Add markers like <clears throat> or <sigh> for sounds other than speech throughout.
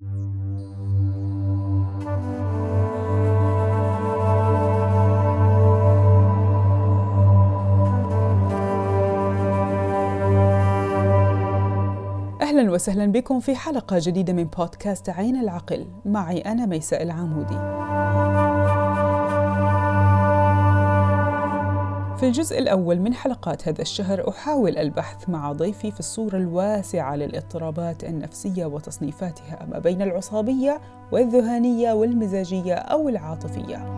أهلا وسهلا بكم في حلقة جديدة من بودكاست عين العقل. معي أنا ميساء العامودي في الجزء الأول من حلقات هذا الشهر أحاول البحث مع ضيفي في الصورة الواسعة للاضطرابات النفسية وتصنيفاتها ما بين العصابية والذهانية والمزاجية أو العاطفية.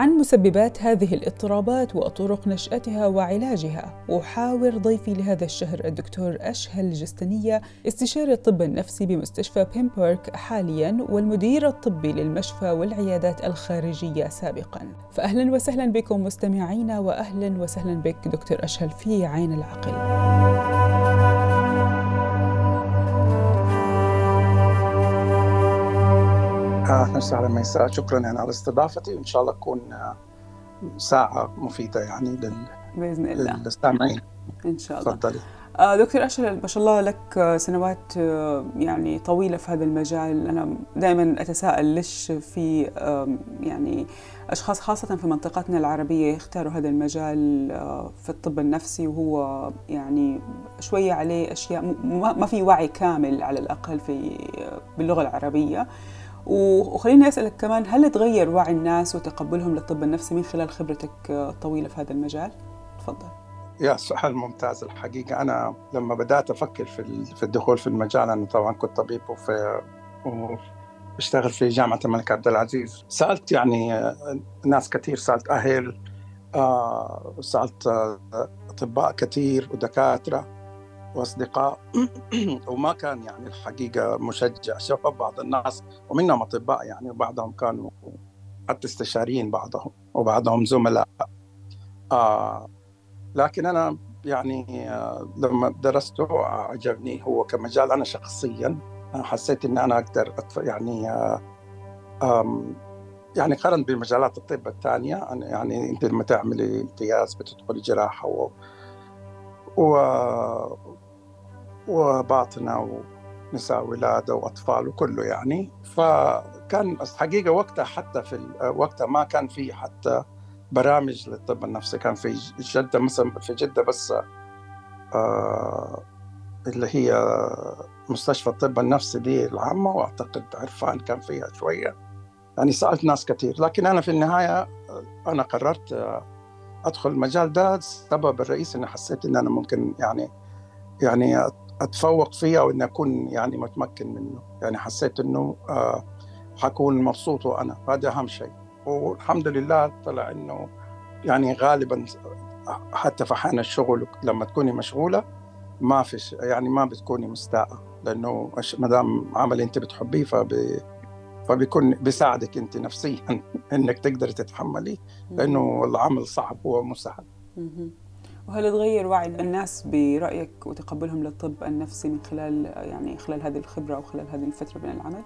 عن مسببات هذه الاضطرابات وطرق نشأتها وعلاجها. وحاور ضيفي لهذا الشهر الدكتور أشهل الجستنية استشاري الطب النفسي بمستشفى بيمبورك حاليا والمدير الطبي للمشفى والعيادات الخارجية سابقا. فأهلا وسهلا بكم مستمعينا وأهلا وسهلا بك دكتور أشهل في عين العقل. أهلا وسهلا ميساء شكرا يعني على استضافتي وإن شاء الله تكون ساعة مفيدة يعني لل بإذن الله. للسامعين إن شاء الله. تفضلي. آه دكتور أشهر ما شاء الله لك سنوات يعني طويلة في هذا المجال. أنا دائما أتساءل ليش في يعني أشخاص خاصة في منطقتنا العربية يختاروا هذا المجال في الطب النفسي وهو يعني شوية عليه أشياء ما في وعي كامل على الأقل في باللغة العربية. وخليني أسألك كمان هل تغير وعي الناس وتقبلهم للطب النفسي من خلال خبرتك الطويلة في هذا المجال؟ تفضل. يا سؤال ممتاز الحقيقة. أنا لما بدأت أفكر في في الدخول في المجال أنا طبعا كنت طبيب وفي بشتغل في جامعة الملك عبد العزيز. سألت يعني ناس كثير سألت أهل سألت أطباء كثير ودكاترة. وأصدقاء. <clears throat> وما كان يعني الحقيقة مشجع. شوف بعض الناس ومنهم أطباء يعني وبعضهم كانوا حتى استشاريين بعضهم وبعضهم زملاء. آه لكن أنا يعني آه لما درسته عجبني هو كمجال أنا شخصيا. حسيت ان أنا أقدر يعني آه يعني قارن بمجالات الطب الثانية. يعني أنت لما تعملي امتياز بتدخلي جراحة و وباطنة ونساء ولادة وأطفال وكله يعني. فكان حقيقة وقتها حتى في وقتها ما كان في حتى برامج للطب النفسي. كان في جدة مثلا في جدة بس آه اللي هي مستشفى الطب النفسي دي العامة وأعتقد عرفان كان فيها شوية. يعني سألت ناس كثير. لكن أنا في النهاية أنا قررت أدخل المجال ده. السبب الرئيسي أني حسيت أن أنا ممكن يعني يعني أتفوق فيه أو اني أكون يعني متمكن منه. يعني حسيت إنه آه حكون مبسوط وأنا. هذا أهم شيء. والحمد لله طلع إنه يعني غالبا حتى في احيان الشغل لما تكوني مشغولة ما في يعني ما بتكوني مستاءة. لأنه ما دام عمل أنت بتحبيه فب فبيكون بيساعدك أنت نفسيا <laughs> إنك تقدري تتحملي لأنه العمل صعب هو مو سهل وهل تغير وعي الناس برأيك وتقبلهم للطب النفسي من خلال يعني خلال هذه الخبرة أو خلال هذه الفترة من العمل؟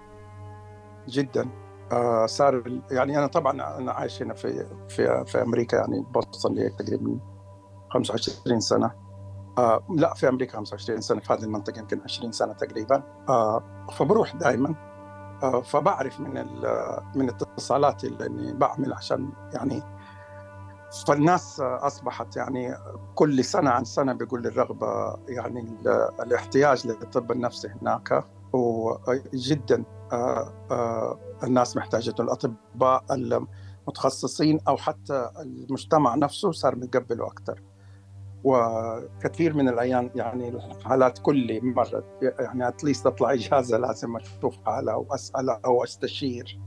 جدا. آه صار يعني أنا طبعا أنا عايش هنا في في في أمريكا يعني بوسطن لي تقريبا 25 سنة. آه لا في أمريكا 25 سنة في هذه المنطقة يمكن 20 سنة تقريبا. آه فبروح دائما آه فبعرف من من اتصالاتي اللي بعمل عشان يعني فالناس أصبحت يعني كل سنة عن سنة بيقول الرغبة يعني الاحتياج للطب النفسي هناك وجدا الناس محتاجته الأطباء المتخصصين أو حتى المجتمع نفسه صار متقبله أكثر وكثير من الأيام يعني الحالات كل مرة يعني اتليست أطلع إجازة لازم أشوف حاله واسال أو أستشير.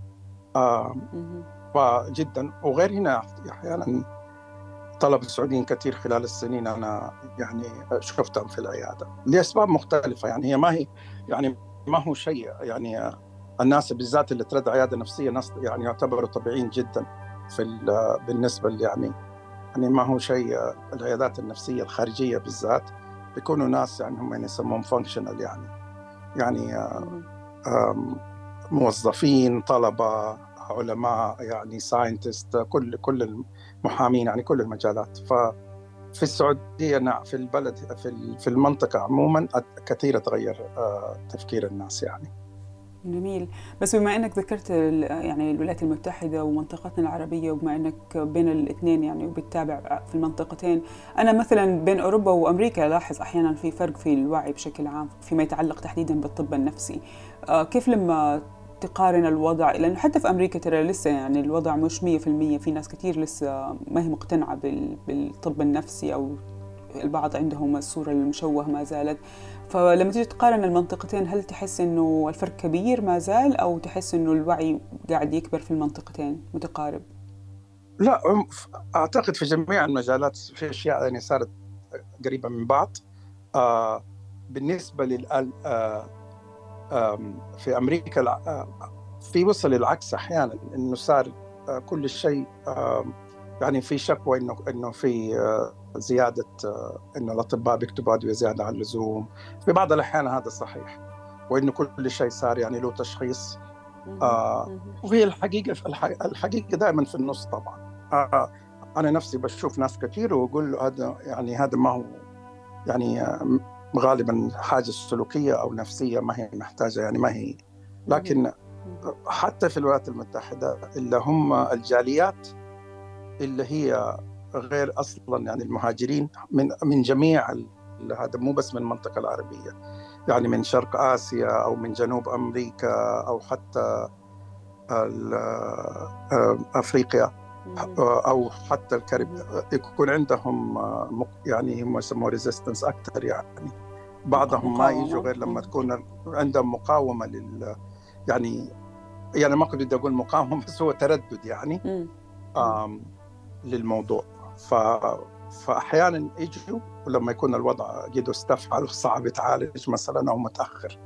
فجدا. وغير هنا أحيانا طلب السعوديين كثير خلال السنين أنا يعني شفتهم في العيادة لأسباب مختلفة يعني هي ما هي يعني ما هو شيء يعني الناس بالذات اللي ترد عيادة نفسية ناس يعني يعتبروا طبيعيين جدا في بالنسبة يعني يعني ما هو شيء العيادات النفسية الخارجية بالذات بيكونوا ناس يعني هم يسموهم functional يعني يعني موظفين طلبة علماء يعني scientist كل كل المحامين يعني كل المجالات. ف في السعودية نعم في البلد في في المنطقة عموما كثير تغير آه، تفكير الناس يعني. جميل. بس بما إنك ذكرت يعني الولايات المتحدة ومنطقتنا العربية وبما إنك بين الاثنين يعني وبتتابع في المنطقتين أنا مثلا بين أوروبا وأمريكا لاحظ أحيانا في فرق في الوعي بشكل عام فيما يتعلق تحديدا بالطب النفسي. آه، كيف لما تقارن الوضع لأنه حتى في أمريكا ترى لسه يعني الوضع مش 100% في ناس كثير لسه ما هي مقتنعة بالطب النفسي أو البعض عندهم الصورة المشوهة ما زالت فلما تيجي تقارن المنطقتين هل تحس إنه الفرق كبير ما زال أو تحس إنه الوعي قاعد يكبر في المنطقتين متقارب؟ لا أعتقد في جميع المجالات في أشياء يعني صارت قريبة من بعض آه بالنسبة لل آه في أمريكا في وصل العكس أحيانا إنه صار كل شيء يعني في شكوى إنه إنه في زيادة إنه الأطباء بيكتبوا أدوية زيادة عن اللزوم. في بعض الأحيان هذا صحيح وإنه كل شيء صار يعني له تشخيص. آه وهي الحقيقة الحقيقة دائما في النص طبعا. آه أنا نفسي بشوف ناس كثير وأقول له هذا يعني هذا ما هو يعني غالبا حاجة سلوكية أو نفسية ما هي محتاجة يعني ما هي. لكن حتى في الولايات المتحدة اللي هم الجاليات اللي هي غير أصلا يعني المهاجرين من من جميع هذا مو بس من المنطقة العربية يعني من شرق آسيا أو من جنوب أمريكا أو حتى آه، أفريقيا. أو حتى الكاريب يكون عندهم يعني هم يسموه ريزيستنس أكثر يعني. بعضهم ما يجوا غير لما تكون عندهم مقاومة لل يعني يعني ما كنت بدي أقول مقاومة <laughs> بس هو تردد يعني. آم للموضوع. ف فاحيانا يجوا ولما يكون الوضع قد استفعل صعب يتعالج مثلا أو متأخر.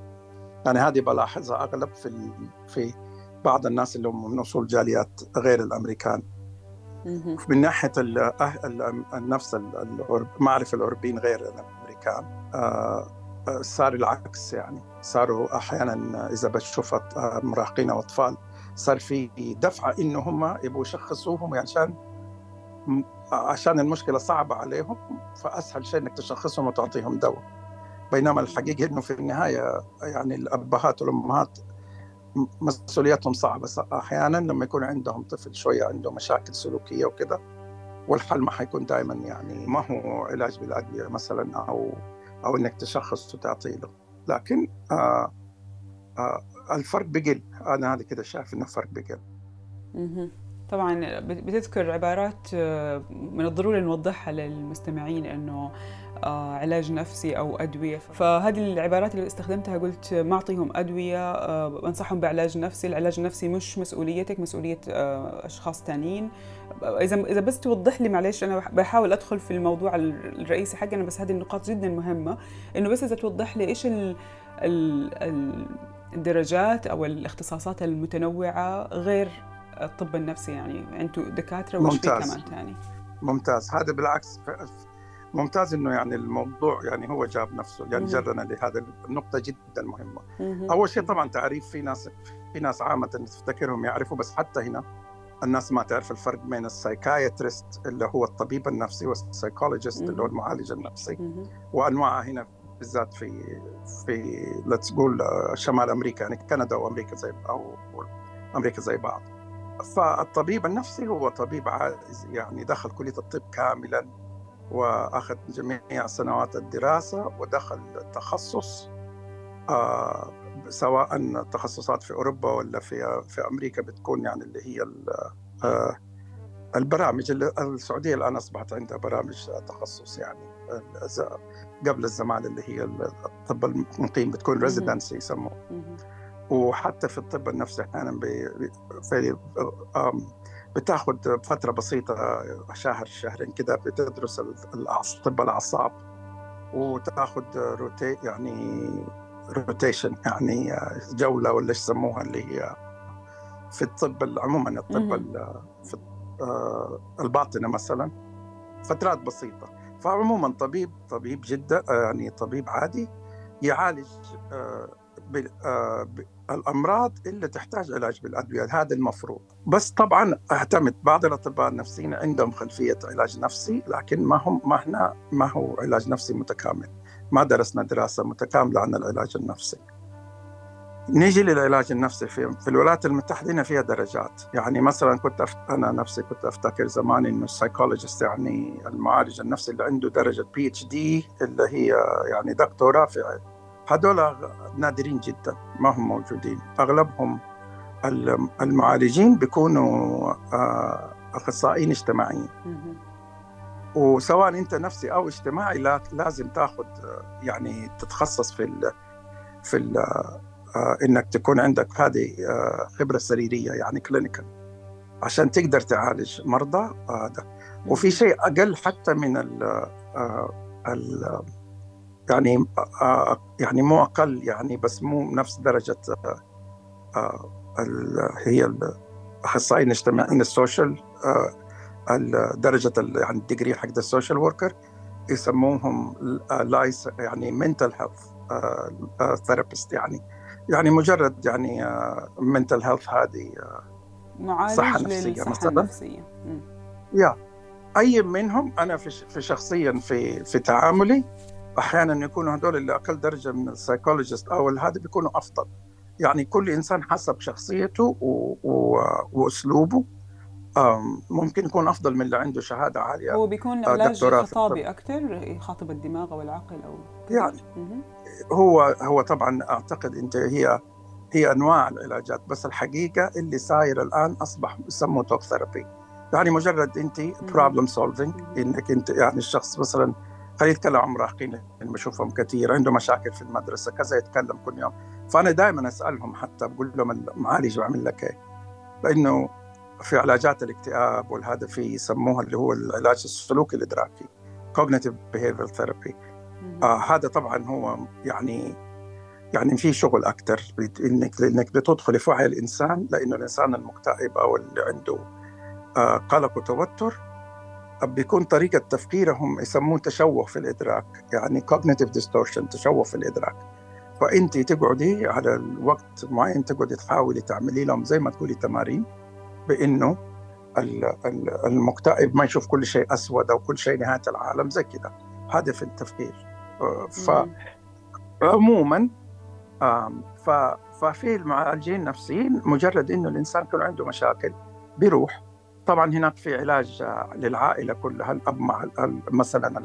يعني هذه بلاحظها أغلب في. في بعض الناس اللي هم من أصول جاليات غير الأمريكان. من ناحية النفس المعرفه الاوروبيين غير الأمريكان آه، آه، صار العكس يعني. صاروا أحيانا إذا بتشوف مراهقين أو اطفال صار في دفعة انه هم يبغوا يشخصوهم عشان عشان المشكلة صعبة عليهم فأسهل شيء إنك تشخصهم وتعطيهم دواء. بينما الحقيقة إنه في النهاية يعني الأبهات والأمهات مسؤولياتهم صعبة. أحيانا لما يكون عندهم طفل شوية عنده مشاكل سلوكية وكذا والحل ما حيكون دائما يعني ما هو علاج بالأدوية مثلا أو أو إنك تشخص وتعطي له. لكن آه آه الفرق بقل أنا هذا كده شايف إنه فرق بقل طبعا بتذكر عبارات آه، من الضروري نوضحها للمستمعين إنه علاج نفسي أو أدوية. فهذه العبارات اللي استخدمتها قلت ما اعطيهم أدوية آه، أنصحهم بعلاج نفسي. العلاج النفسي مش مسؤوليتك مسؤولية أشخاص ثانيين إذا إذا بس توضح لي معلش أنا بحاول أدخل في الموضوع الرئيسي حقنا بس هذه النقاط جدا مهمة. إنه بس إذا توضح لي إيش ال ال الدرجات أو الاختصاصات المتنوعة غير الطب النفسي يعني. أنتم دكاترة وش في كمان ثاني ممتاز. هذا بالعكس ممتاز إنه يعني الموضوع يعني هو جاب نفسه يعني جرنا لهذا النقطة جدا مهمة. أول شيء طبعا تعريف في ناس في ناس عامة تفتكرهم يعرفوا بس حتى هنا الناس ما تعرف الفرق بين ال psychiatrist اللي هو الطبيب النفسي وال psychologist اللي هو المعالج النفسي وانواعها هنا بالذات في في ليتس قول شمال أمريكا يعني كندا وأمريكا زي أو أمريكا زي بعض. فالطبيب النفسي هو طبيب يعني دخل كلية الطب كاملا. وأخذ جميع سنوات الدراسة ودخل التخصص آه سواء تخصصات في أوروبا ولا في في أمريكا بتكون يعني اللي هي آه البرامج اللي السعودية الآن أصبحت عندها برامج تخصص يعني قبل الزمان اللي هي الطب المقيم بتكون residency يسموه. وحتى في الطب النفسي أحيانا في بتاخذ فترة بسيطة شهر شهرين كده بتدرس طب الأعصاب وتاخذ rotation يعني rotation يعني جولة ولا إيش يسموها اللي هي في الطب عموما الطب في آه، الباطنة مثلا. فترات بسيطة. فعموما طبيب طبيب جدا يعني طبيب عادي يعالج آه، الأمراض اللي تحتاج علاج بالادويه هذا المفروض. بس طبعا أعتمد بعض الأطباء النفسيين عندهم خلفية علاج نفسي لكن ما هم ما إحنا ما هو علاج نفسي متكامل. ما درسنا دراسة متكاملة عن العلاج النفسي. نيجي للعلاج النفسي في, في الولايات المتحدة هنا فيها درجات. يعني مثلا كنت أفت... أنا نفسي كنت أفتكر زمان إنه ال psychologist يعني المعالج النفسي اللي عنده درجة PhD اللي هي يعني دكتوراه في هذول نادرين جدا ما هم موجودين. أغلبهم المعالجين بيكونوا آه، أخصائيين اجتماعيين. وسواء أنت نفسي أو اجتماعي لازم تاخذ يعني تتخصص في ال في ال آه، إنك تكون عندك هذه آه، خبرة سريرية يعني clinical عشان تقدر تعالج مرضى هذا. وفي شيء أقل حتى من ال ال يعني يعني مو أقل يعني بس مو نفس درجة هي الاخصائيين الاجتماعيين ال social درجة يعني ال degree حق ال social worker يسموهم license يعني mental health therapist يعني. يعني مجرد يعني mental health هذه معالج صحة نفسية مثلا. النفسية. يا أي منهم في في شخصيا في في تعاملي أحيانا يكونوا هذول اللي أقل درجة من ال psychologist أو هذا بيكونوا أفضل. يعني كل إنسان حسب شخصيته و... و... وأسلوبه. ممكن يكون أفضل من اللي عنده شهادة عالية. هو بيكون علاج خطابي أكثر يخاطب الدماغ أو العقل أو يعني هو هو طبعا أعتقد إنت هي هي أنواع العلاجات بس الحقيقة اللي صاير الآن أصبح يسموه talk therapy يعني مجرد إنت problem solving إنك إنت يعني الشخص مثلا خلينا نتكلم عن مراهقين اللي بشوفهم كثير عنده مشاكل في المدرسة كذا يتكلم كل يوم. فأنا دائما أسألهم حتى بقول لهم المعالج بعمل لك إيه؟ لأنه في علاجات الاكتئاب والهذا في يسموها اللي هو العلاج السلوكي الإدراكي cognitive behavioral therapy. آه هذا طبعا هو يعني يعني في شغل أكثر إنك إنك بتدخل في وعي الإنسان لأنه الإنسان المكتئب أو اللي عنده آه قلق وتوتر بيكون طريقة تفكيرهم يسموه تشوه في الإدراك يعني cognitive distortion تشوه في الإدراك. فأنت تقعدي على الوقت معين تقعدي تحاولي تعملي لهم زي ما تقولي تمارين بأنه المكتئب ما يشوف كل شيء أسود أو كل شيء نهاية العالم زي كده. هذا في التفكير. فعموما ففي المعالجين النفسيين مجرد إنه الإنسان يكون عنده مشاكل بيروح طبعا هناك في علاج للعائلة كلها الأب مع مثلا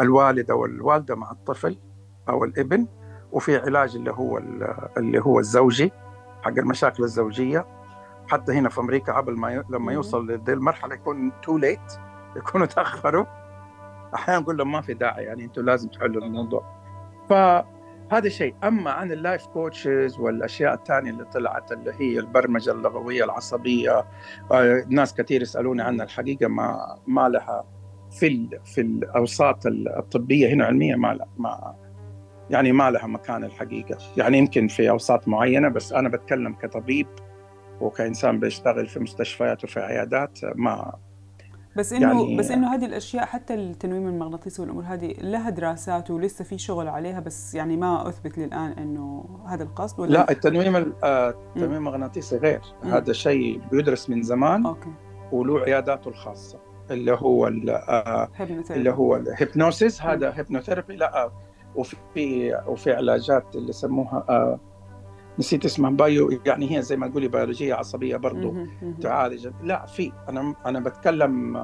الوالدة مع الطفل أو الابن وفي علاج اللي هو اللي هو الزوجي حق المشاكل الزوجية. حتى هنا في أمريكا قبل ما لما يوصل لهذه المرحلة يكون too late يكونوا تأخروا. أحيانا نقول لهم ما في داعي يعني أنتم لازم تحلوا الموضوع. ف هذا شيء. أما عن ال life coaches والأشياء الثانية اللي طلعت اللي هي البرمجة اللغوية العصبية آه، ناس كثير يسألوني عنها الحقيقة ما ما لها في في الأوساط الطبية هنا علمية ما ما يعني ما لها مكان الحقيقة. يعني يمكن في أوساط معينة بس أنا بتكلم كطبيب وكإنسان بيشتغل في مستشفيات وفي عيادات ما بس انه يعني بس إنه هذه الأشياء حتى التنويم المغناطيسي والأمور هذه لها دراسات ولسه في شغل عليها بس يعني ما أثبت للآن إنه هذا القصد ولا لا التنويم آه، التنويم المغناطيسي غير. مم. هذا شيء بيدرس من زمان okay. وله عياداته الخاصة اللي هو آه، اللي هو ال hypnosis هذا hypnotherapy لا. آه، وفي وفي علاجات اللي يسموها نسيت اسمها bio يعني هي زي ما تقولي بيولوجية عصبية برضو. تعالج لا في أنا أنا بتكلم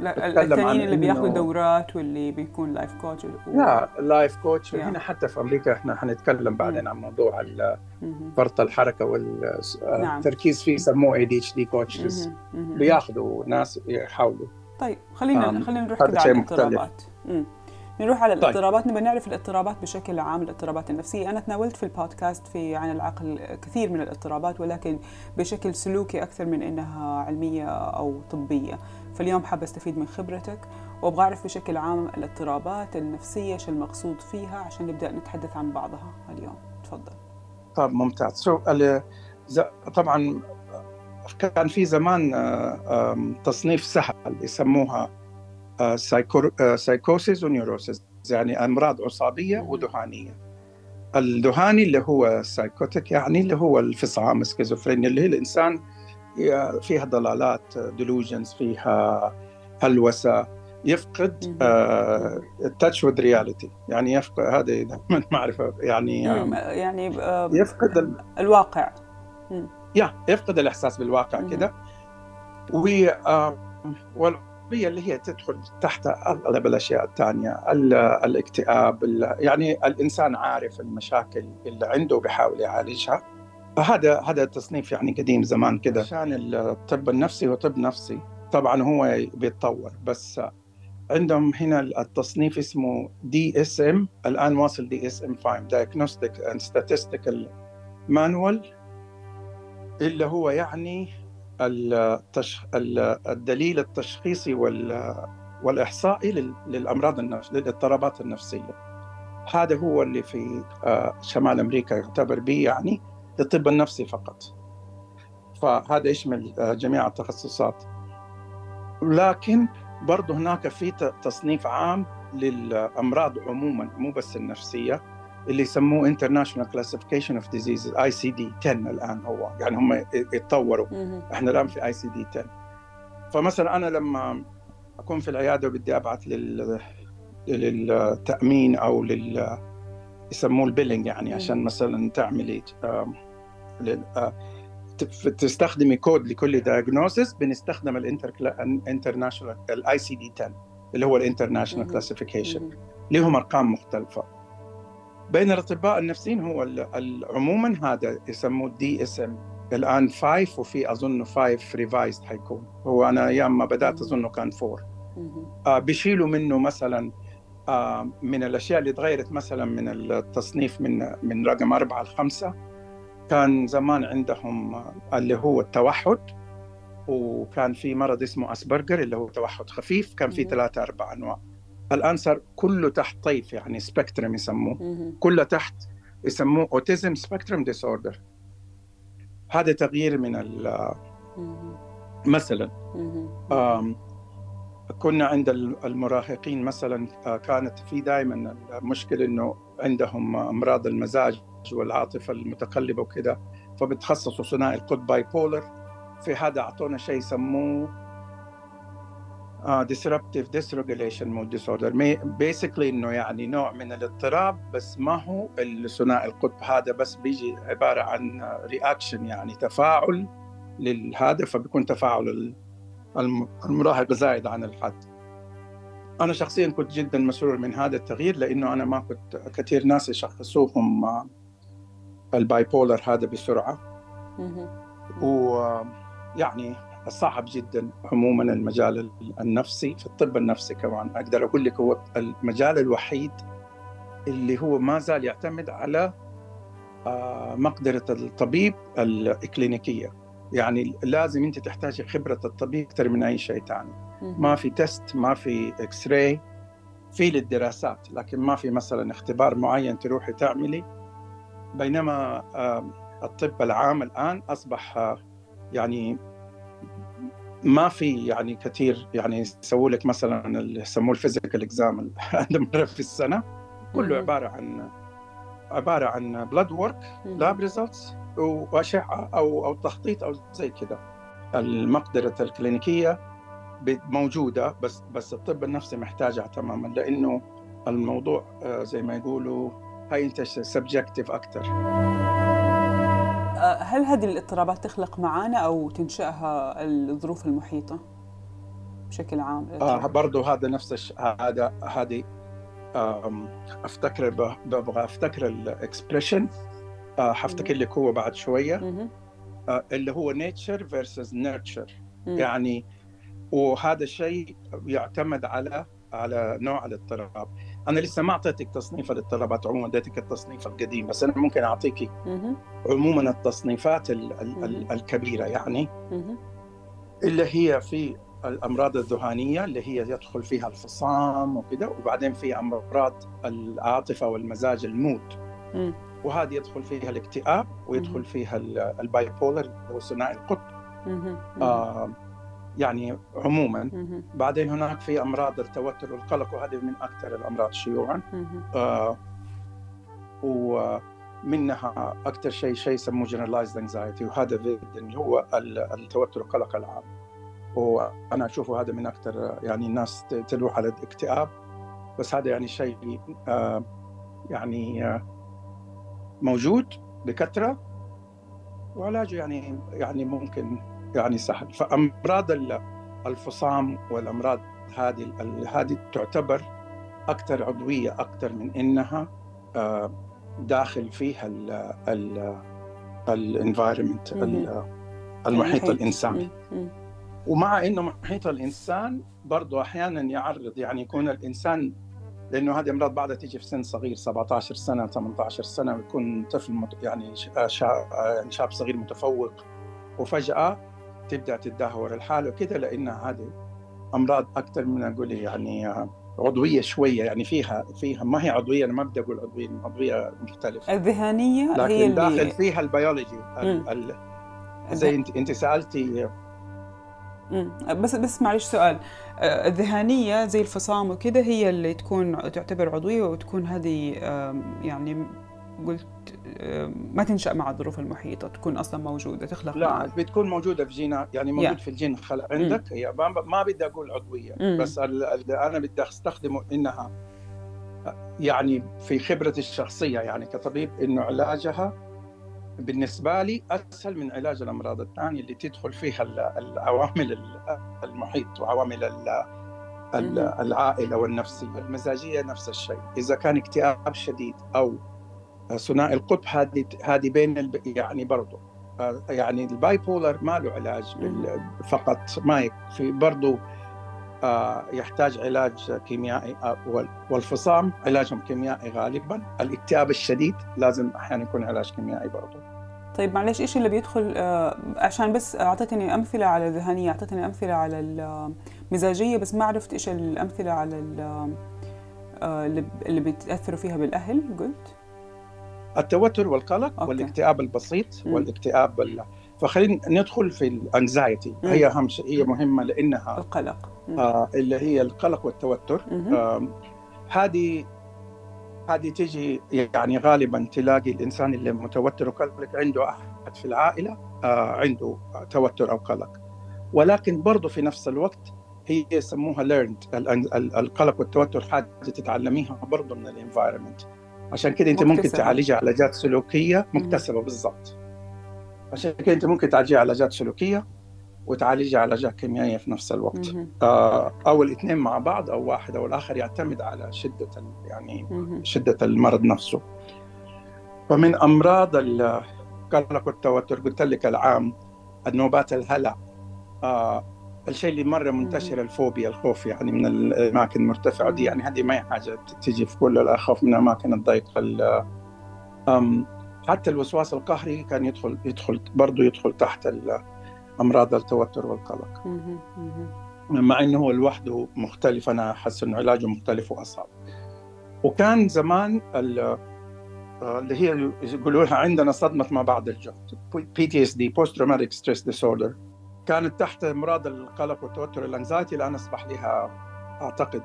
لا الثانيين اللي بياخذوا دورات واللي بيكون لايف كوتش. لا لايف كوتش وهنا حتى في أمريكا إحنا حنتكلم بعدين عن موضوع فرط الحركة والتركيز فيه يسموه ADHD coaches بياخذوا ناس يحاولوا. طيب خلينا خلينا نروح كده على الاضطرابات. نروح على طيب. الاضطرابات طيب. نبغى نعرف الاضطرابات بشكل عام الاضطرابات النفسية أنا تناولت في البودكاست في عن العقل كثير من الاضطرابات ولكن بشكل سلوكي أكثر من إنها علمية أو طبية فاليوم حابه أستفيد من خبرتك وأبغى أعرف بشكل عام الاضطرابات النفسية شو المقصود فيها عشان نبدأ نتحدث عن بعضها اليوم تفضل طيب ممتاز so طبعا كان في زمان تصنيف سهل يسموها psychosis و neurosis يعني أمراض عصابية وذهانيه الذهاني اللي هو psychotic يعني اللي هو الفصام السكيزوفرينيا اللي هي الإنسان فيها ضلالات delusions فيها هلوسه يفقد التاتش وذ رياليتي يعني يفقد هذه معرفه يعني يعني يفقد الواقع. يا يفقد الإحساس بالواقع كده. و والعصبيه اللي هي تدخل تحت أغلب الأشياء الثانية الاكتئاب يعني الإنسان عارف المشاكل اللي عنده وبيحاول يعالجها. فهذا هذا التصنيف يعني قديم زمان كده عشان الطب النفسي هو طب نفسي. طبعا هو بيتطور بس عندهم هنا التصنيف اسمه DSM الآن واصل DSM 5 Diagnostic and Statistical Manual اللي هو يعني التش... الدليل التشخيصي وال... والإحصائي للأمراض النفس للاضطرابات النفسية. هذا هو اللي في شمال أمريكا يعتبر به يعني للطب النفسي فقط. فهذا يشمل جميع التخصصات. لكن برضه هناك في تصنيف عام للأمراض عموما مو بس النفسية. اللي يسموه International Classification of Diseases ICD 10 الآن هو. يعني هم يتطوروا. إحنا الآن في ICD 10 فمثلا أنا لما أكون في العيادة وبدي أبعث لل للتأمين أو لل يسموه ال billing يعني عشان مثلا تعملي تستخدمي كود لكل diagnosis بنستخدم ال international ال ICD 10 اللي هو ال international classification لهم أرقام مختلفة. بين الأطباء النفسيين هو عموما هذا يسموه DSM الآن 5 وفي أظن 5 revised حيكون. هو أنا أيام ما بدأت اظنه كان 4 آه بيشيلوا منه مثلا آه من الأشياء اللي تغيرت مثلا من التصنيف من من رقم أربعة لخمسة كان زمان عندهم اللي هو التوحد وكان في مرض اسمه Asperger اللي هو توحد خفيف. كان في ثلاثة أربع أنواع. الآن صار كله تحت طيف يعني spectrum يسموه. كله تحت يسموه autism spectrum disorder هذا تغيير من ال مثلا كنا عند المراهقين مثلا كانت في دائما المشكلة إنه عندهم أمراض المزاج والعاطفة المتقلبة وكذا فبتشخصوا ثنائي القطب bipolar في هذا أعطونا شيء يسموه disruptive dysregulation mood disorder. Basically إنه يعني نوع من الاضطراب بس ما هو الثنائي القطب. هذا بس بيجي عبارة عن reaction يعني تفاعل لهذا فبيكون تفاعل المراهق زايد عن الحد. أنا شخصيا كنت جدا مسرور من هذا التغيير لأنه أنا ما كنت كثير ناس يشخصوهم ال bipolar هذا بسرعة. ويعني صعب جدا عموما المجال النفسي في الطب النفسي كمان. أقدر أقول لك هو المجال الوحيد اللي هو ما زال يعتمد على مقدرة الطبيب ال clinical يه يعني لازم أنت تحتاجي خبرة الطبيب أكثر من أي شيء ثاني ما في test ما في X-ray في للدراسات. لكن ما في مثلا اختبار معين تروحي تعملي. بينما الطب العام الآن أصبح يعني ما في يعني كثير يعني يسووا لك مثلا اللي يسموه ال physical exam <laughs> عند مرة في السنة. كله عبارة عن عبارة عن blood work lab results وأشعة أو أو تخطيط أو زي كذا المقدرة ال clinical ية موجودة بس بس الطب النفسي محتاجها تماما لأنه الموضوع زي ما يقولوا هاي انت subjective أكثر هل هذه الاضطرابات تخلق معانا أو تنشأها الظروف المحيطة بشكل عام؟ آه برضه هذا نفس الش... هذا هذه أفتكر ببغى أفتكر ال expression آه حفتكر لك هو بعد شوية. آه اللي هو nature versus nurture يعني وهذا الشيء يعتمد على على نوع الاضطراب. أنا لسه ما أعطيتك تصنيف الاضطرابات عموما أديتك التصنيف القديم بس أنا ممكن أعطيك عموما التصنيفات ال ال الكبيرة يعني. اللي هي في الأمراض الذهانية اللي هي يدخل فيها الفصام وكذا وبعدين في أمراض العاطفة والمزاج المود وهذه يدخل فيها الاكتئاب ويدخل فيها ال bipolar هو ثنائي القطب. آه يعني عموما. بعدين هناك في أمراض التوتر والقلق وهذه من أكثر الأمراض شيوعا. آه ومنها أكثر شيء شيء يسموه generalized anxiety وهذا اللي هو التوتر والقلق العام. وأنا أشوفه هذا من أكثر يعني الناس تلوح على الاكتئاب. بس هذا يعني شيء آه، يعني آه، موجود بكثرة. وعلاجه يعني يعني ممكن يعني سهل. فأمراض الفصام والأمراض هذه هذه تعتبر أكثر عضوية أكثر من إنها آه، داخل فيها الانفايرمنت المحيط الإنساني. ومع إنه محيط الإنسان برضه أحيانا يعرض يعني يكون الإنسان لأنه هذه أمراض بعدها تيجي في سن صغير 17 سنة 18 سنة ويكون طفل يعني شاب, يعني شاب صغير متفوق. وفجأة تبدأ تتدهور الحاله وكذا لانها هذه أمراض أكثر من أقول يعني عضوية شوية يعني فيها فيها ما هي عضوية أنا ما بدي أقول عضوية عضوية مختلفة. الذهانيه لكن هي اللي داخل فيها البيولوجي زي أنت أنت سألتي بس بس معلش سؤال آه، الذهانية زي الفصام وكذا هي اللي تكون تعتبر عضوية وتكون هذه يعني قلت ما تنشأ مع الظروف المحيطة تكون أصلا موجودة تخلق لا مع... بتكون موجودة في جينات يعني موجود yeah. في الجين خلق عندك هي ما بدي أقول عضوية مم. بس أنا بدي أستخدمه إنها يعني في خبرتي الشخصية يعني كطبيب إنه علاجها بالنسبة لي أسهل من علاج الأمراض الثانية اللي تدخل فيها العوامل المحيط وعوامل العائلة والنفسية المزاجية نفس الشيء إذا كان اكتئاب شديد أو ثنائي القطب هذه هذه بين يعني برضه يعني ال bipolar ما له علاج فقط ما يكفي برضه آه، يحتاج علاج كيميائي آه، والفصام علاجهم كيميائي غالبا. الاكتئاب الشديد لازم أحيانا يكون علاج كيميائي برضه طيب معلش إيش اللي بيدخل آه عشان بس أعطيتني أمثلة على الذهنية أعطيتني أمثلة على المزاجيه بس ما عرفت إيش الأمثلة على اللي بتاثروا فيها بالأهل قلت؟ التوتر والقلق okay. والاكتئاب البسيط م. والاكتئاب فخلينا ندخل في ال anxiety هي أهم شيء هي مهمة لأنها القلق. آه اللي هي القلق والتوتر. آه هذه هذه تجي يعني غالبا تلاقي الإنسان اللي متوتر وقلق عنده أحد في العائلة آه عنده توتر أو قلق. ولكن برضه في نفس الوقت هي يسموها learned القلق والتوتر حاجة تتعلميها برضه من ال environment عشان كده انت ممكن تعالجها علاجات سلوكية مكتسبة بالضبط. عشان كده انت ممكن تعالجها علاجات سلوكية وتعالجها علاجات كيميائية في نفس الوقت. آه أو الاثنين مع بعض أو واحد أو الآخر يعتمد على شدة يعني شدة المرض نفسه. فمن أمراض القلق والتوتر قلت لك العام النوبات الهلع آه الشيء اللي مرة منتشر الفوبيا الخوف يعني من الأماكن المرتفعة دي يعني هذه ما هي حاجة تجي في كل الخوف من الاماكن الضيقه حتى الوسواس القهري كان يدخل يدخل برضه يدخل تحت أمراض التوتر والقلق. مع إنه هو لوحده مختلف أنا أحس إنه علاجه مختلف وأصعب. وكان زمان اللي هي يقولوا لها عندنا صدمة ما بعد الجهد PTSD post traumatic stress disorder كانت تحت امراض القلق والتوتر ال anxiety الان أصبح لها أعتقد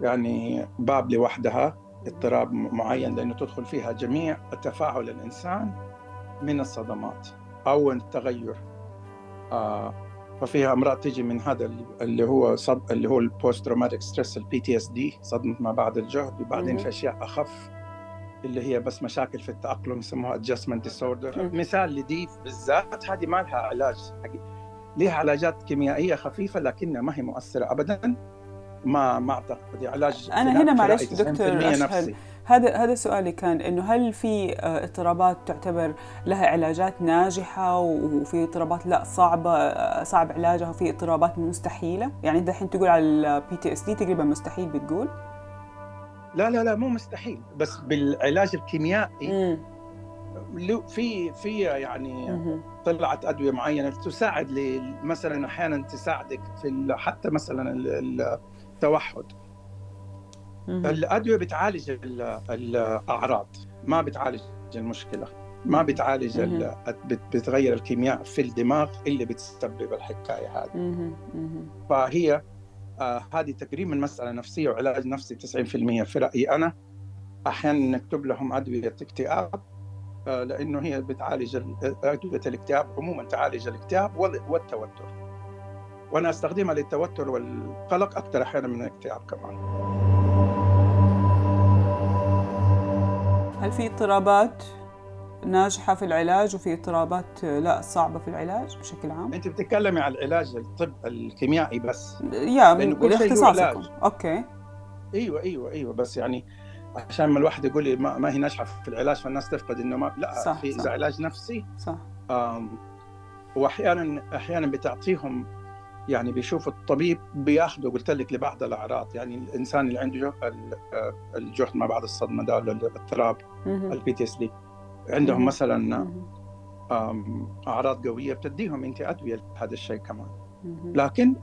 يعني باب لوحدها اضطراب معين لأنه تدخل فيها جميع تفاعل الإنسان من الصدمات أو التغير. آه ففيها أمراض تيجي من هذا اللي هو صد اللي هو ال post traumatic stress ال PTSD صدمة ما بعد الجهد وبعدين في أشياء أخف اللي هي بس مشاكل في التأقلم يسموها adjustment disorder مثال لدي بالذات هذه ما لها علاج لها علاجات كيميائية خفيفة لكنها ما هي مؤثرة ابدا. ما ما أعتقد. علاج أنا هنا معلش دكتور أسهل هذا هذا سؤالي كان إنه هل في آه، اضطرابات تعتبر لها علاجات ناجحة وفي اضطرابات لا صعبة آه، صعب علاجها وفي اضطرابات مستحيلة؟ يعني أنت الحين تقول على ال PTSD تقريبا مستحيل بتقول؟ لا لا لا مو مستحيل. بس بالعلاج الكيميائي في في يعني طلعت أدوية معينة تساعد مثلا أحيانا تساعدك في حتى مثلا التوحد. الأدوية بتعالج الأعراض ما بتعالج المشكلة ما بتعالج بتغير الكيمياء في الدماغ اللي بتسبب الحكاية هذه. فهي آه هذه تقريبا مسألة نفسية وعلاج نفسي 90% في رأيي أنا أحيانا نكتب لهم أدوية اكتئاب لأنه هي بتعالج أدوية الاكتئاب عموما تعالج الاكتئاب والتوتر. وأنا أستخدمها للتوتر والقلق أكثر أحيانا من الاكتئاب كمان. هل في اضطرابات ناجحة في العلاج وفي اضطرابات لا صعبة في العلاج بشكل عام؟ أنت بتتكلمي عن العلاج الطب الكيميائي بس. يا باختصاصكم. أوكي. أيوه أيوه أيوه بس يعني عشان ما الواحد يقول لي ما, ما هي ناجحة في العلاج فالناس تفقد إنه ما لا صح في إذا علاج نفسي صح. واحيانا أحيانا بتعطيهم يعني بيشوف الطبيب بياخذه قلت لك لبعض الأعراض يعني الإنسان اللي عنده آه، الجهد ما بعد الصدمة ده الاضطراب ال PTSD عندهم مثلا أعراض قوية بتديهم انت ادويه لهذا الشيء كمان. لكن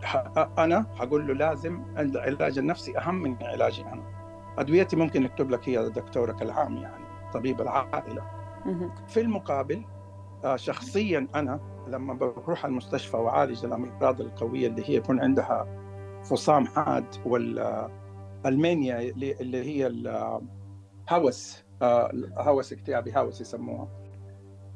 أنا حقول له لازم العلاج النفسي أهم من علاجي أنا. أدويتي ممكن نكتب لك هي دكتورك العام يعني طبيب العائلة. في المقابل آه، شخصيا أنا لما بروح المستشفى وأعالج الأمراض القوية اللي هي يكون عندها فصام حاد وال mania اللي هي الهوس آه، هوس اكتئابي هوس يسموها.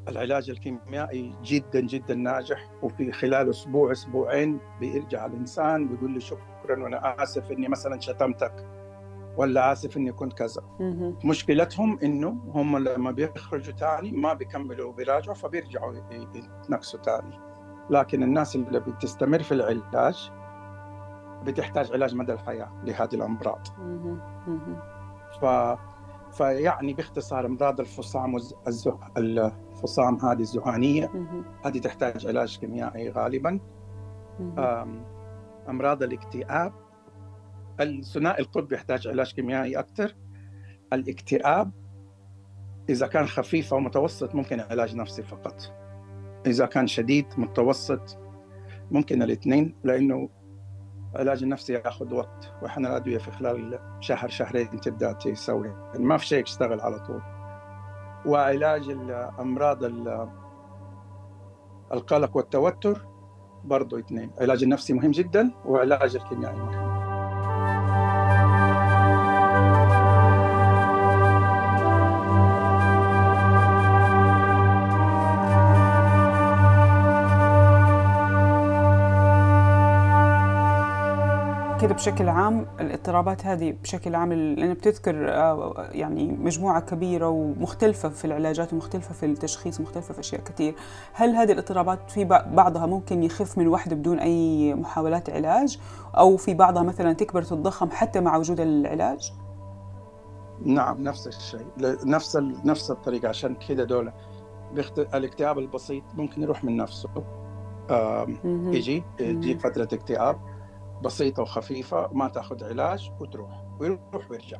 العلاج الكيميائي جدا جدا ناجح وفي خلال أسبوع أسبوعين بيرجع الإنسان بيقول لي شكرا وأنا آسف إني مثلا شتمتك. ولا آسف إني كنت كذا. مشكلتهم إنه هم لما بيخرجوا تاني ما بيكملوا بيراجعوا فبيرجعوا يتنكسوا تاني. لكن الناس اللي بتستمر في العلاج بتحتاج علاج مدى الحياة لهذه الأمراض. ف فيعني باختصار أمراض الفصام والزه... الفصام هذه الذهانيه هذه تحتاج علاج كيميائي غالبا. أمراض الاكتئاب الثنائي القطب يحتاج علاج كيميائي أكثر. الاكتئاب إذا كان خفيف أو متوسط ممكن علاج نفسي فقط. إذا كان شديد متوسط ممكن الاثنين لأنه العلاج النفسي يأخذ وقت وإحنا الادويه في خلال شهر شهرين تبدأ تسوي. يعني ما في شيء يشتغل على طول. وعلاج الأمراض القلق والتوتر برضه اثنين. العلاج النفسي مهم جدا وعلاج الكيميائي مهم. كده بشكل عام الاضطرابات هذه بشكل عام لأن بتذكر آه، يعني مجموعة كبيرة ومختلفة في العلاجات ومختلفة في التشخيص ومختلفة في أشياء كثير هل هذه الاضطرابات في بعضها ممكن يخف من وحده بدون أي محاولات علاج؟ أو في بعضها مثلا تكبر تتضخم حتى مع وجود العلاج؟ نعم نفس الشيء. نفس نفس الطريقة. عشان كذا دول الاكتئاب البسيط ممكن يروح من نفسه. يجي يجي فترة اكتئاب. بسيطة وخفيفة ما تأخذ علاج وتروح. ويروح ويرجع.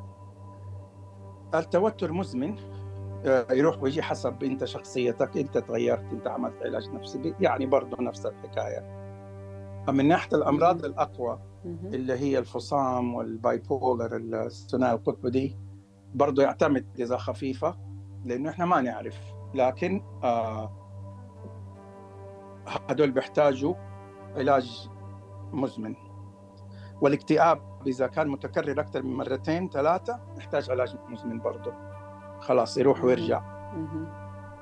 التوتر مزمن آه، يروح ويجي حسب أنت شخصيتك أنت تغيرت أنت عملت علاج نفسي يعني برضه نفس الحكاية. من ناحية الأمراض الأقوى اللي هي الفصام والباي بولر الثنائي القطبي دي برضه يعتمد إذا خفيفة لأنه إحنا ما نعرف. لكن آه هدول بيحتاجوا علاج مزمن. والاكتئاب إذا كان متكرر أكثر من مرتين ثلاثة يحتاج علاج مزمن برضه. خلاص يروح ويرجع.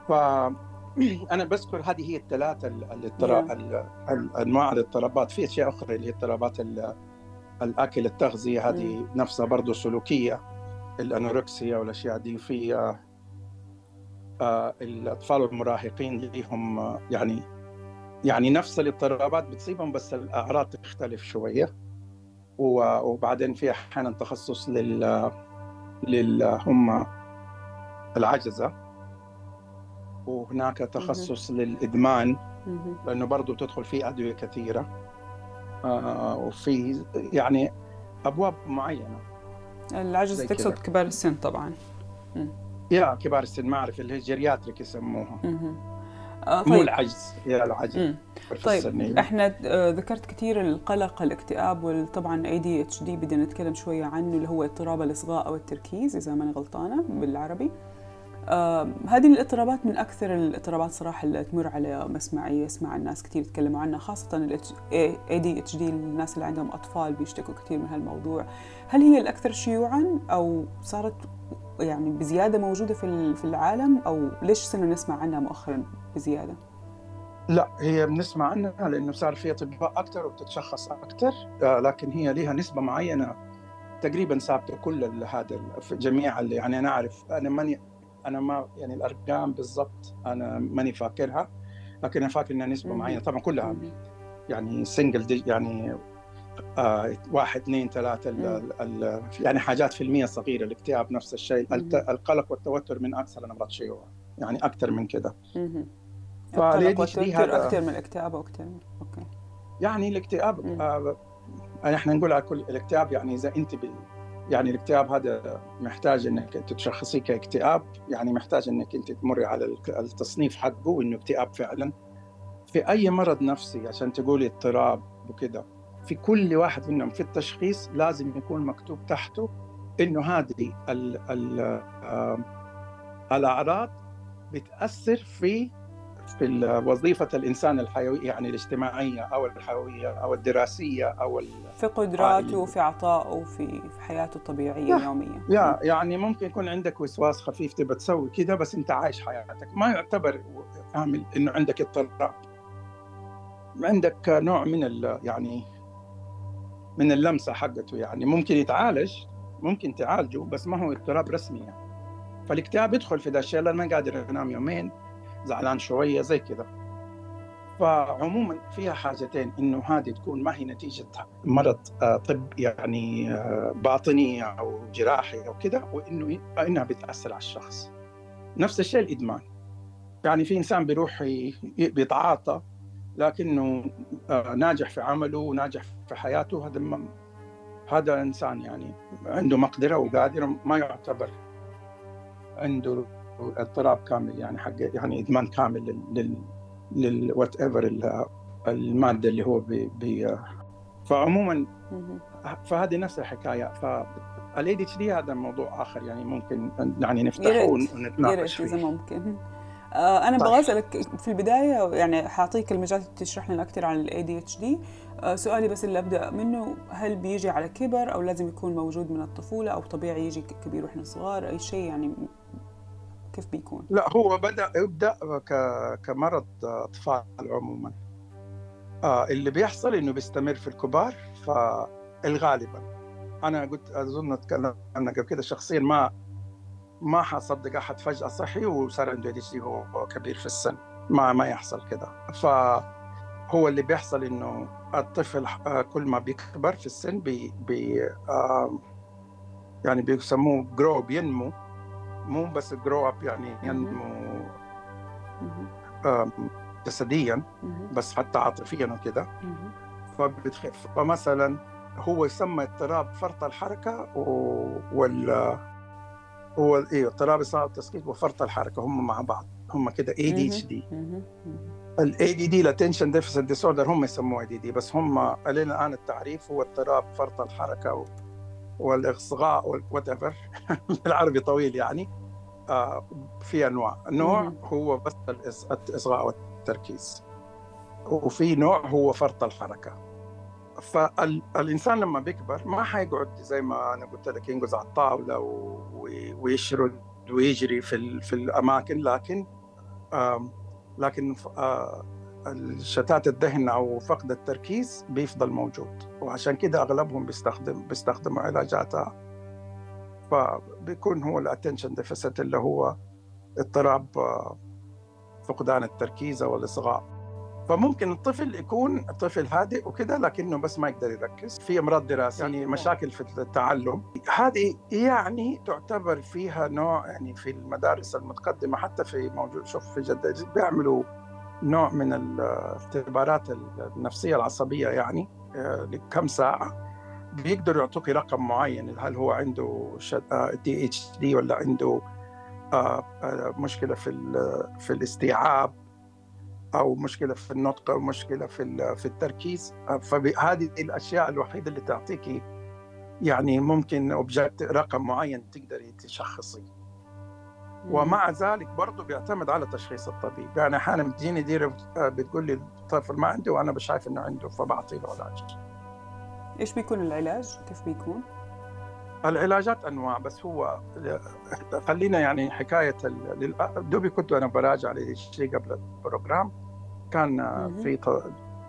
ف <clears throat> أنا بذكر هذه هي الثلاثة الاضطراب انواع الاضطرابات في أشياء أخرى اللي هي اضطرابات الأكل التغذية هذه نفسها برضه سلوكية. الأنوركسيا والأشياء دي في آه، الأطفال والمراهقين لهم يعني يعني نفس الاضطرابات بتصيبهم بس الأعراض تختلف شوية. وبعدين في أحيانا تخصص لل لل هم العجزة. وهناك تخصص للإدمان لأنه برضه تدخل فيه أدوية كثيرة. آه وفي يعني أبواب معينة. العجز تقصد كبار السن طبعا. يا كبار السن ما أعرف اللي هي geriatric يسموها آه طيب. مو العجز هي العجز. طيب إحنا آه، ذكرت كثير القلق الاكتئاب وطبعا ADHD بدنا نتكلم شوية عنه اللي هو اضطراب الإصغاء أو التركيز إذا ماني غلطانة بالعربي. آه هذه الاضطرابات من أكثر الاضطرابات صراحة اللي تمر على مسمعي يسمع الناس كثير يتكلموا عنها خاصة ال ADHD الناس اللي عندهم أطفال بيشتكوا كثير من هالموضوع. هل هي الأكثر شيوعا أو صارت يعني بزيادة موجودة في في العالم أو ليش صرنا نسمع عنها مؤخرا بزيادة؟ لا هي بنسمع عنها لأنه صار في أطباء أكثر وبتتشخص أكثر آه، لكن هي لها نسبة معينة تقريبا ثابتة كل هذا في جميع اللي يعني أنا أعرف أنا ماني أنا ما يعني الأرقام بالضبط أنا ماني فاكرها لكن أنا فاكر إنها نسبة معينة طبعا كلها يعني single يعني آه واحد اثنين ثلاثة ال ال يعني حاجات في المية صغيرة الاكتئاب نفس الشيء القلق والتوتر من أكثر الأمراض شيوعا يعني أكثر من كده. فالقلق والتوتر أكثر من الاكتئاب أكثر أوكي. يعني الاكتئاب آه إحنا نقول على كل الاكتئاب يعني إذا أنت يعني الاكتئاب هذا محتاج إنك تشخصيه كاكتئاب يعني محتاج إنك أنت تمري على التصنيف حقه وانه اكتئاب فعلا. في أي مرض نفسي عشان تقولي اضطراب وكذا في كل واحد منهم في التشخيص لازم يكون مكتوب تحته إنه هذه ال ال الأعراض بتأثر في في وظيفة الإنسان الحيوية يعني الاجتماعية أو الحيوية أو الدراسية أو في قدراته في عطائه في حياته الطبيعية اليومية. يا يعني ممكن يكون عندك وسواس خفيف تبى تسوي كذا بس أنت عايش حياتك. ما يعتبر عامل إنه عندك اضطراب. عندك نوع من ال يعني من اللمسة حقته يعني. ممكن يتعالج ممكن تعالجه بس ما هو اضطراب رسمي يعني. فالاكتئاب يدخل في ذا الشيء ما قادر ينام يومين. زعلان شوية زي كذا. فعموما فيها حاجتين إنه هذه تكون ما هي نتيجة مرض آه، طب يعني آه، باطني أو جراحي أو كذا وإنه إنها بتأثر على الشخص. نفس الشيء الإدمان. يعني في إنسان بيروح بيتعاطى لكنه آه، ناجح في عمله وناجح في حياته هذا هذا إنسان يعني عنده مقدرة وقادر ما يعتبر عنده اضطراب كامل يعني حق يعني إدمان كامل لل لل whatever المادة اللي هو بي, بي فعموما فهذه نفس الحكاية. فال ADHD هذا موضوع آخر يعني ممكن يعني نفتحه ونتناقش فيه إذا ممكن. آه، أنا طيب. بغى أسألك في البداية يعني حاعطيك المجال تشرح لنا أكثر عن ال ADHD سؤالي بس اللي أبدأ منه هل بيجي على كبر أو لازم يكون موجود من الطفولة أو طبيعي يجي كبير وإحنا صغار؟ أي شيء يعني؟ لا هو بدأ يبدأ كمرض أطفال عموما. آه اللي بيحصل إنه بيستمر في الكبار فالغالبا. أنا قلت أظن تكلمنا قبل كده شخصيا ما ما حصدق أحد فجأة صحي وصار عنده دي هو كبير في السن. ما ما يحصل كده. فهو اللي بيحصل إنه الطفل آه، كل ما بيكبر في السن بي, بي آه يعني بيسموه grow بينمو مو بس grow up يعني ينمو جسديا بس حتى عاطفيا وكذا فبتخف فمثلا هو يسمى اضطراب فرط الحركة وال هو إيه اضطراب اصابه التسكيت وفرط الحركة هم مع بعض هم كده اي دي اتش دي الاي دي دي الاتنشن ديفيسيت ديسوردر هم يسموه اي دي دي بس هم لنا الان التعريف هو اضطراب فرط الحركة والإصغاء ايفر بالعربي <laughs> طويل يعني. آه في أنواع. نوع هو بس الإصغاء والتركيز. وفي نوع هو فرط الحركة. فالانسان لما بيكبر ما حيقعد زي ما أنا قلت لك ينقز على الطاولة ويشرد ويجري في في الأماكن. لكن لكن الشتات الذهن أو فقد التركيز بيفضل موجود وعشان كده أغلبهم بيستخدم بيستخدموا علاجاتها. فبيكون هو ال attention deficit اللي هو اضطراب آه، فقدان التركيز أو الإصغاء. فممكن الطفل يكون طفل هادئ وكذا لكنه بس ما يقدر يركز. في أمراض دراسه يعني مشاكل في التعلم. هذه يعني تعتبر فيها نوع يعني في المدارس المتقدمة حتى في موجود شوف في جدة بيعملوا نوع من الاختبارات النفسية العصبية يعني آه، لكم ساعة. بيقدروا يعطوك رقم معين هل هو عنده دي اتش دي ولا عنده آه، آه، مشكلة في في الاستيعاب أو مشكلة في النطق أو مشكلة في في التركيز. فهذه الأشياء الوحيدة اللي تعطيكي يعني ممكن رقم معين تقدري تشخصيه. ومع ذلك برضه بيعتمد على تشخيص الطبيب. يعني أحيانا بتجيني ديرة بتقول لي الطفل ما عنده وأنا مش شايف إنه عنده فبعطي له علاج. إيش بيكون العلاج؟ كيف بيكون؟ العلاجات أنواع بس هو خلينا يعني حكاية دوبي كنت أنا براجع لشيء قبل ال program. كان في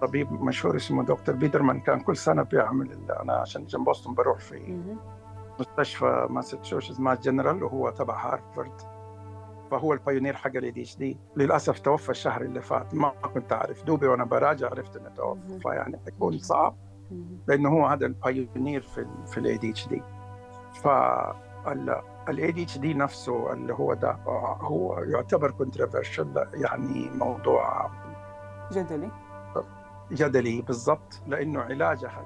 طبيب مشهور اسمه دكتور بيدرمان كان كل سنة بيعمل أنا عشان جنب بوسطن بروح في مستشفى ماساتشوستس Mass General وهو تبع هارفرد. فهو ال pioneer حق ال ADHD للأسف توفى الشهر اللي فات. ما كنت أعرف. دوبي وأنا براجع عرفت إنه توفى. فيعني يكون صعب. لأنه هو هذا ال pioneer في في الاي دي اتش دي فالاي دي اتش دي نفسه اللي هو ده هو يعتبر controversial يعني موضوع جدلي. جدلي بالضبط. لأنه علاجها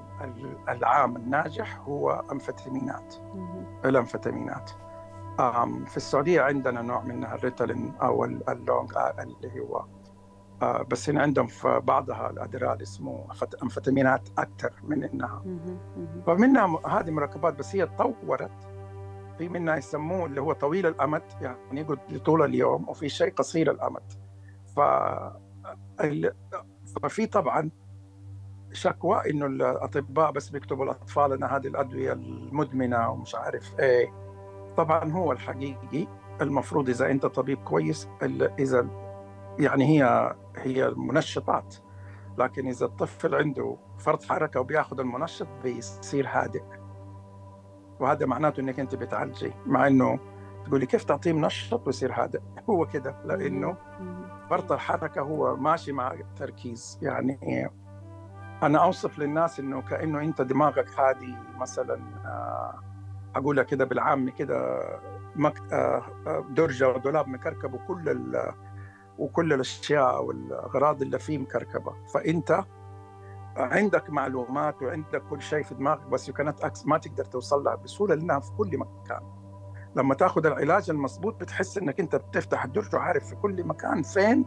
العام الناجح هو امفيتامينات الامفيتامينات في السعودية عندنا نوع منها الريتالين أو اللونج اللي هو بس هنا عندهم في بعضها الادرال اسمه انفيتامينات أكثر من إنها. فمنها هذه مركبات بس هي تطورت في منها يسموه اللي هو طويل الأمد يعني يقعد طول اليوم وفي شيء قصير الأمد. ف ففي طبعا شكوى إنه الأطباء بس بيكتبوا الأطفال إن هذه الأدوية المدمنة ومش عارف إيه. طبعا هو الحقيقي. المفروض إذا أنت طبيب كويس إذا يعني هي هي منشطات لكن إذا الطفل عنده فرط حركة وبياخذ المنشط بيصير هادئ. وهذا معناته إنك أنت بتعالجي مع إنه تقولي كيف تعطيه منشط ويصير هادئ؟ <laughs> هو كده لأنه فرط الحركة هو ماشي مع التركيز يعني أنا أوصف للناس إنه كأنه أنت دماغك هادي مثلا أقولها كده بالعامي كده. آه، آه، درجة ودولاب مكركب وكل وكل الأشياء والأغراض اللي فيه مكركبة فأنت عندك معلومات وعندك كل شيء في دماغك بس يو إكس ما تقدر توصل لها بسهولة لأنها في كل مكان لما تأخذ العلاج المضبوط بتحس إنك أنت بتفتح الدرج وعارف في كل مكان فين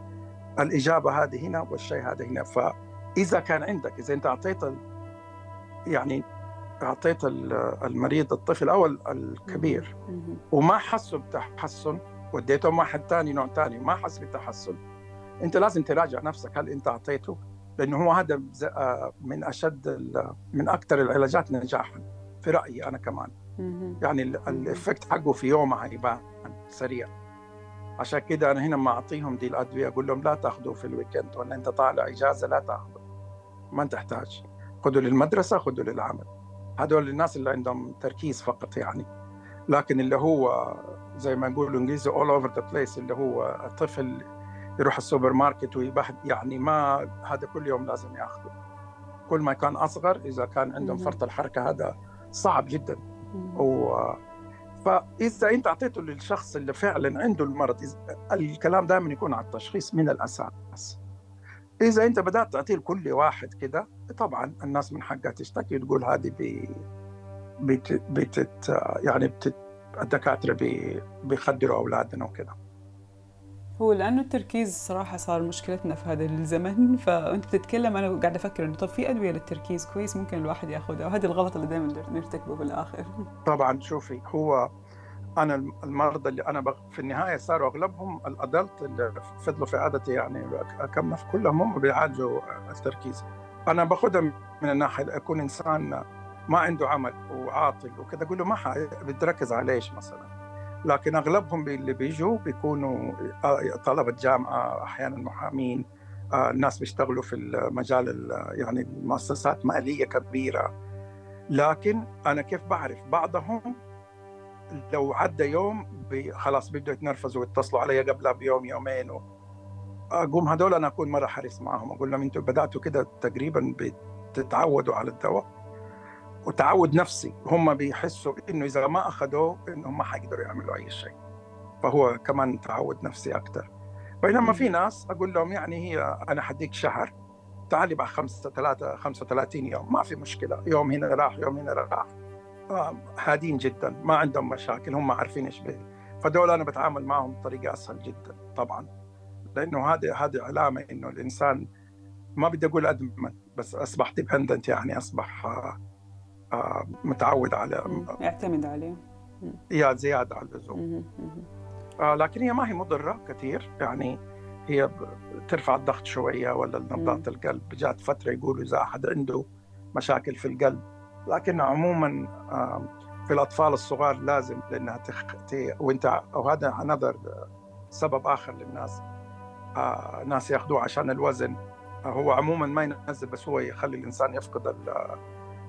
الإجابة هذه هنا والشيء هذا هنا فإذا كان عندك إذا أنت أعطيت يعني أعطيت المريض الطفل أو الكبير وما حسوا بتحسن وديتهم واحد ثاني نوع ثاني ما حس بتحسن. أنت لازم تراجع نفسك هل أنت أعطيته؟ لأنه هو هذا آه، من أشد من أكثر العلاجات نجاحا في رأيي أنا كمان. يعني ال effect حقه في يومها يبان سريع. عشان كده أنا هنا ما أعطيهم دي الأدوية أقول لهم لا تأخذوا في ال weekend ولا أنت طالع إجازة لا تأخذوا. ما تحتاج. خذوا للمدرسة خذوا للعمل. هذول الناس اللي عندهم تركيز فقط يعني. لكن اللي هو زي ما نقول الانجليزي all over the place اللي هو الطفل يروح السوبر ماركت ويبحث يعني ما هذا كل يوم لازم ياخذه كل ما كان أصغر إذا كان عندهم فرط الحركة هذا صعب جدا. و فإذا أنت أعطيته للشخص اللي فعلا عنده المرض الكلام دائما يكون على التشخيص من الأساس. إذا أنت بدأت تعطيه لكل واحد كده طبعا الناس من حقها تشتكي وتقول هذه بي بت بتت يعني بتت الدكاترة بي بيخدروا أولادنا وكده. هو لأنه التركيز صراحة صار مشكلتنا في هذا الزمن فأنت بتتكلم أنا قاعدة أفكر إنه طب في أدوية للتركيز كويس ممكن الواحد ياخذها وهذا الغلط اللي دائما نرتكبه في الآخر طبعا شوفي هو أنا المرضى اللي أنا في النهاية صاروا أغلبهم الأدلت اللي فضلوا في عادتي يعني كم كلهم هم بيعالجوا التركيز. أنا باخذها من الناحية أكون إنسان ما عنده عمل وعاطل وكذا أقول له ما بتركز على إيش مثلا؟ لكن أغلبهم اللي بيجوا بيكونوا آه، طلبة جامعة أحيانا محامين آه، الناس بيشتغلوا في المجال يعني مؤسسات مالية كبيرة. لكن أنا كيف بعرف؟ بعضهم لو عدى يوم خلاص بيبدوا يتنرفزوا ويتصلوا علي قبلها بيوم يومين و... أقوم هدول أنا أكون مرة حريص معهم أقول لهم أنتم بدأتوا كده تقريبا بتتعودوا على الدواء وتعود نفسي هم بيحسوا إنه إذا ما أخذوه انهم ما حيقدروا يعملوا أي شيء. فهو كمان تعود نفسي أكثر بينما في ناس أقول لهم يعني هي أنا حديك شهر تعالي بعد خمسة ثلاثة 35 يوم ما في مشكلة يوم هنا راح يوم هنا راح. هادين جدا ما عندهم مشاكل هم عارفين إيش بيه فدول أنا بتعامل معهم بطريقة أسهل جدا طبعا. لأنه هذه هذه علامة إنه الإنسان ما بدي أقول أدمن بس أصبح ديبندنت يعني أصبح آه آه، متعود على يعتمد عليه. يا زيادة على اللزوم. آه لكن هي ما هي مضرة كثير يعني هي ترفع الضغط شوية ولا نبضات القلب. جات فترة يقولوا إذا أحد عنده مشاكل في القلب لكن عموما في الأطفال الصغار لازم لأنها تخ... وأنت وهذا نظر سبب آخر للناس ناس ياخذوه عشان الوزن. هو عموما ما ينزل بس هو يخلي الإنسان يفقد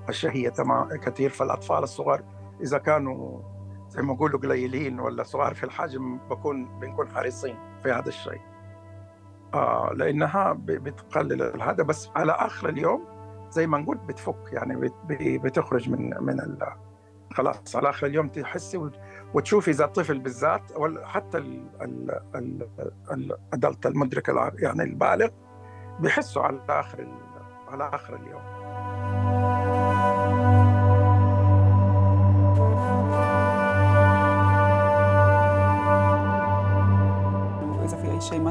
الشهية تمام كثير. فالأطفال الصغار إذا كانوا زي ما يقولوا قليلين ولا صغار في الحجم بكون بنكون حريصين في هذا الشيء. آه لأنها بتقلل هذا. بس على آخر اليوم زي ما نقول بتفك يعني بتخرج من من خلاص على آخر اليوم تحسي وتشوفي إذا الطفل بالذات حتى الأدلت المدرك يعني البالغ بيحسوا على آخر على آخر اليوم.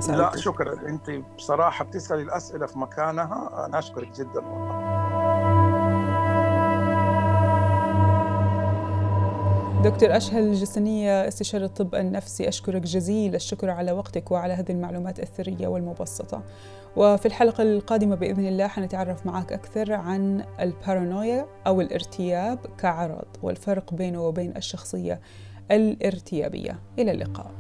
ما لا شكرا. أنت بصراحة بتسألي الأسئلة في مكانها. أنا أشكرك جدا والله. دكتور أشهل الجسنية استشاري الطب النفسي أشكرك جزيل الشكر على وقتك وعلى هذه المعلومات الثرية والمبسطة. وفي الحلقة القادمة بإذن الله حنتعرف معك أكثر عن البارانويا أو الارتياب كعرض والفرق بينه وبين الشخصية الارتيابية. إلى اللقاء.